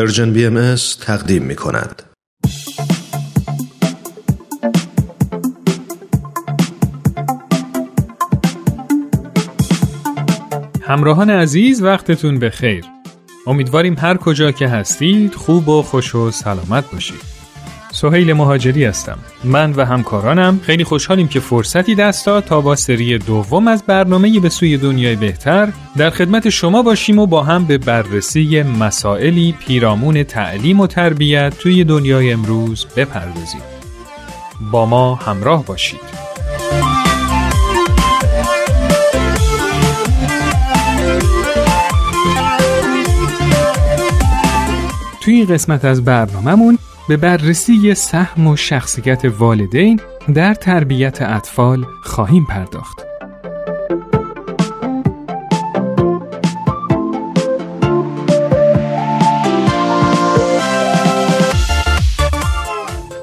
پرژن بی تقدیم می کند. همراهان عزیز وقتتون به خیر. امیدواریم هر کجا که هستید خوب و خوش و سلامت باشید. سهیل مهاجری هستم. من و همکارانم خیلی خوشحالیم که فرصتی دست داد تا با سری دوم از برنامه به سوی دنیای بهتر در خدمت شما باشیم و با هم به بررسی مسائلی پیرامون تعلیم و تربیت توی دنیای امروز بپردازیم. با ما همراه باشید. توی این قسمت از برنامهمون به بررسی سهم و شخصیت والدین در تربیت اطفال خواهیم پرداخت.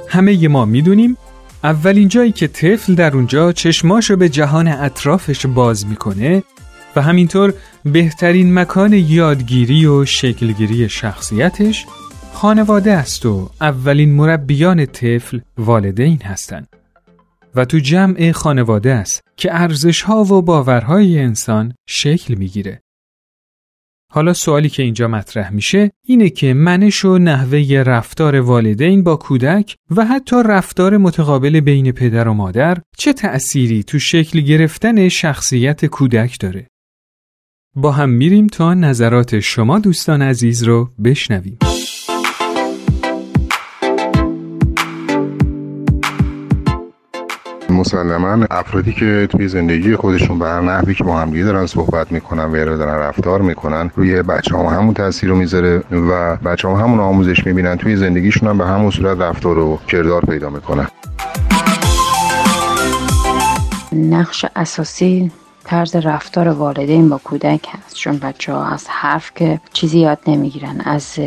همه ما می‌دونیم اولین جایی که طفل در اونجا چشماشو به جهان اطرافش باز می‌کنه و همینطور بهترین مکان یادگیری و شکلگیری شخصیتش خانواده است و اولین مربیان طفل والدین هستند و تو جمع خانواده است که ارزش ها و باورهای انسان شکل می‌گیره. حالا سوالی که اینجا مطرح میشه اینه که منش و نحوه رفتار والدین با کودک و حتی رفتار متقابل بین پدر و مادر چه تأثیری تو شکل گرفتن شخصیت کودک داره؟ با هم میریم تا نظرات شما دوستان عزیز رو بشنویم. مسلما افرادی که توی زندگی خودشون بر نحوی که با همدیگه دارن صحبت می‌کنن و دارن رفتار می‌کنن روی بچه ها همون تاثیر رو می‌ذاره و بچه ها همون آموزش می‌بینن توی زندگیشون هم به همون صورت رفتار و کردار پیدا می‌کنن. نقش اساسی طرز رفتار والدین با کودک هست. چون بچه ها از حرف که چیزی یاد نمی‌گیرن از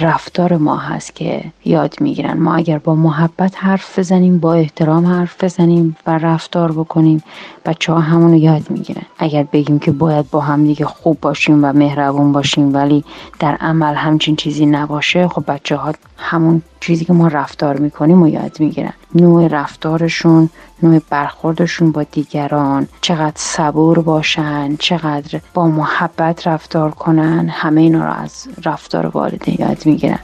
رفتار ما هست که یاد می‌گیرن. ما اگر با محبت حرف بزنیم با احترام حرف بزنیم و رفتار بکنیم بچه ها همونو یاد می‌گیرن. اگر بگیم که باید با هم دیگه خوب باشیم و مهربون باشیم ولی در عمل همچین چیزی نباشه خب بچه ها همون چیزی که ما رفتار می‌کنیم و یاد می‌گیرن. نوع رفتارشون نوع برخوردشون با دیگران. چقدر صبور باشن چقدر با محبت رفتار کنن همه اینا رو از رفتار والدین یاد می‌گیرن.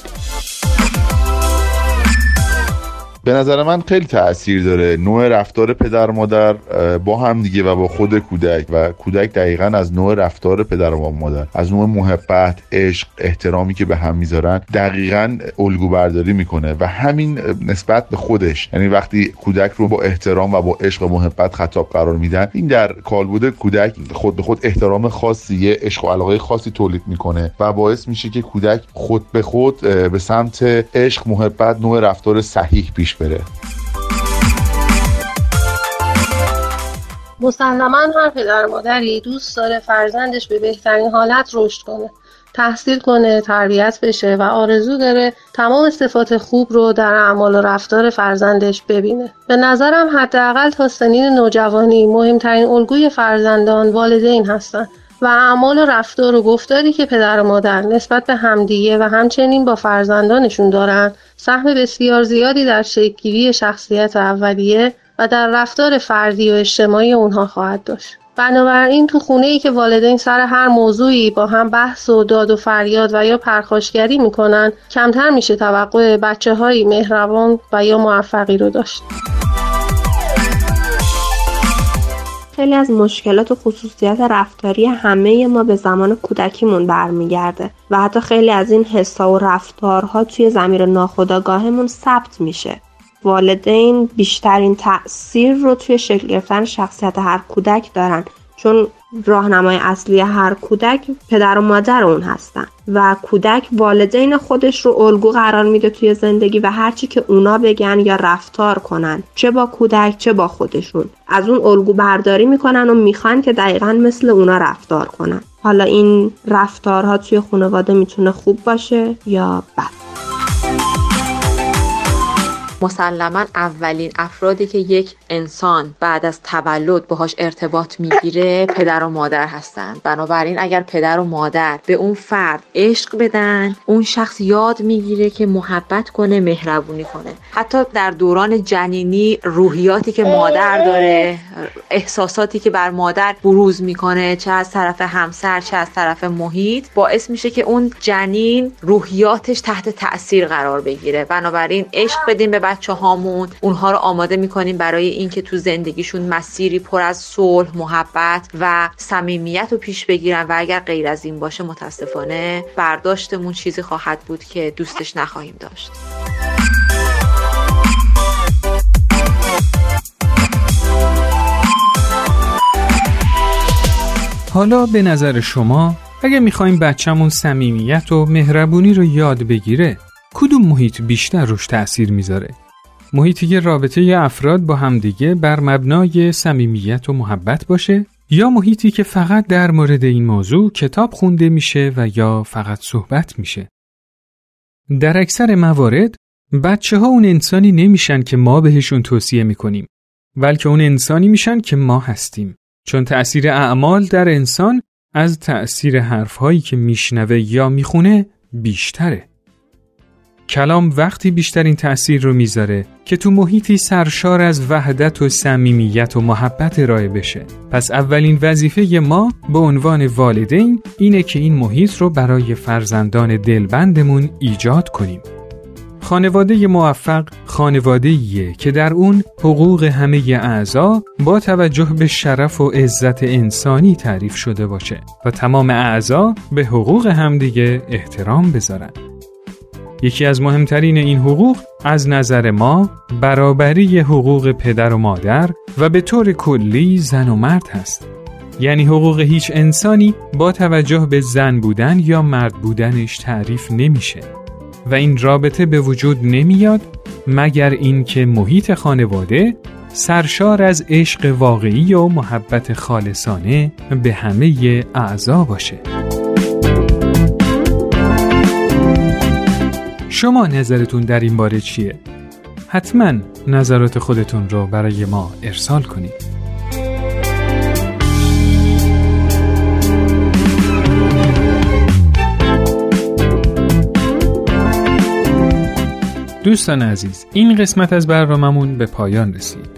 به نظر من خیلی تاثیر داره. نوع رفتار پدر مادر با هم دیگه و با خود کودک و کودک دقیقا از نوع رفتار پدر و مادر از نوع محبت عشق احترامی که به هم می‌ذارن دقیقا الگو برداری می‌کنه و همین نسبت به خودش. یعنی وقتی کودک رو با احترام و با عشق و محبت خطاب قرار میدن این در کالبد کودک خود به خود احترام خاصی عشق و علاقه خاصی تولید می‌کنه و باعث میشه که کودک خود به خود به سمت عشق محبت نوع رفتار صحیح پیش بره. مسلما هر پدر مادری دوست داره فرزندش به بهترین حالت رشد کنه. تحصیل کنه تربیت بشه و آرزو داره تمام صفات خوب رو در اعمال و رفتار فرزندش ببینه. به نظرم حداقل تا سنین نوجوانی مهمترین الگوی فرزندان والدین هستند و اعمال و رفتار و گفتاری که پدر و مادر نسبت به همدیگه و همچنین با فرزندانشون دارن سهم بسیار زیادی در شکلگیری شخصیت اولیه و در رفتار فردی و اجتماعی اونها خواهد داشت. بنابراین تو خونه ای که والدین سر هر موضوعی با هم بحث و داد و فریاد و یا پرخاشگری می‌کنن کمتر میشه توقع بچه های مهربان و یا موفقی رو داشت. خیلی از مشکلات و خصوصیت رفتاری همه ما به زمان کودکیمون برمیگرده و حتی خیلی از این حسا و رفتارها توی زمیر ناخودآگاهمون ثبت میشه. والدین بیشترین تاثیر رو توی شکل گرفتن شخصیت هر کودک دارن. چون راهنمای اصلی هر کودک پدر و مادر اون هستن و کودک والدین خودش رو الگو قرار میده توی زندگی و هرچی که اونا بگن یا رفتار کنن چه با کودک چه با خودشون از اون الگو برداری می‌کنن و می‌خوان که دقیقا مثل اونا رفتار کنن. حالا این رفتارها توی خانواده می‌تونه خوب باشه یا بد؟ مسلما اولین افرادی که یک انسان بعد از تولد باهاش ارتباط می‌گیره پدر و مادر هستند بنابراین اگر پدر و مادر به اون فرد عشق بدن اون شخص یاد می‌گیره که محبت کنه مهربونی کنه. حتی در دوران جنینی روحیاتی که مادر داره احساساتی که بر مادر بروز می‌کنه چه از طرف همسر چه از طرف محیط باعث میشه که اون جنین روحیاتش تحت تاثیر قرار بگیره. بنابراین عشق بدیم به بچه هامون اونها رو آماده می‌کنیم برای اینکه تو زندگیشون مسیری پر از صلح محبت و صمیمیت رو پیش بگیرن و اگر غیر از این باشه متاسفانه برداشتمون چیزی خواهد بود که دوستش نخواهیم داشت. حالا به نظر شما اگه می‌خوایم بچهمون صمیمیت و مهربونی رو یاد بگیره کدوم محیط بیشتر روش تأثیر می‌ذاره؟ محیطی که رابطه افراد با همدیگه بر مبنای صمیمیت و محبت باشه یا محیطی که فقط در مورد این موضوع کتاب خونده میشه و یا فقط صحبت میشه؟ در اکثر موارد بچه ها اون انسانی نمیشن که ما بهشون توصیه می‌کنیم بلکه اون انسانی میشن که ما هستیم. چون تأثیر اعمال در انسان از تأثیر حرفهایی که میشنوه یا می‌خونه بیشتره. کلام وقتی بیشترین تأثیر رو می‌ذاره که تو محیطی سرشار از وحدت و صمیمیت و محبت ارائه بشه پس اولین وظیفه ما به عنوان والدین اینه که این محیط رو برای فرزندان دلبندمون ایجاد کنیم خانواده موفق خانواده که در اون حقوق همه اعضا با توجه به شرف و عزت انسانی تعریف شده باشه و تمام اعضا به حقوق همدیگه احترام بذارن. یکی از مهمترین این حقوق از نظر ما برابری حقوق پدر و مادر و به طور کلی زن و مرد هست. یعنی حقوق هیچ انسانی با توجه به زن بودن یا مرد بودنش تعریف نمیشه و این رابطه به وجود نمیاد مگر اینکه محیط خانواده سرشار از عشق واقعی و محبت خالصانه به همه اعضا باشه. شما نظرتون در این باره چیه؟ حتما نظرات خودتون رو برای ما ارسال کنید. دوستان عزیز این قسمت از برنامهمون به پایان رسید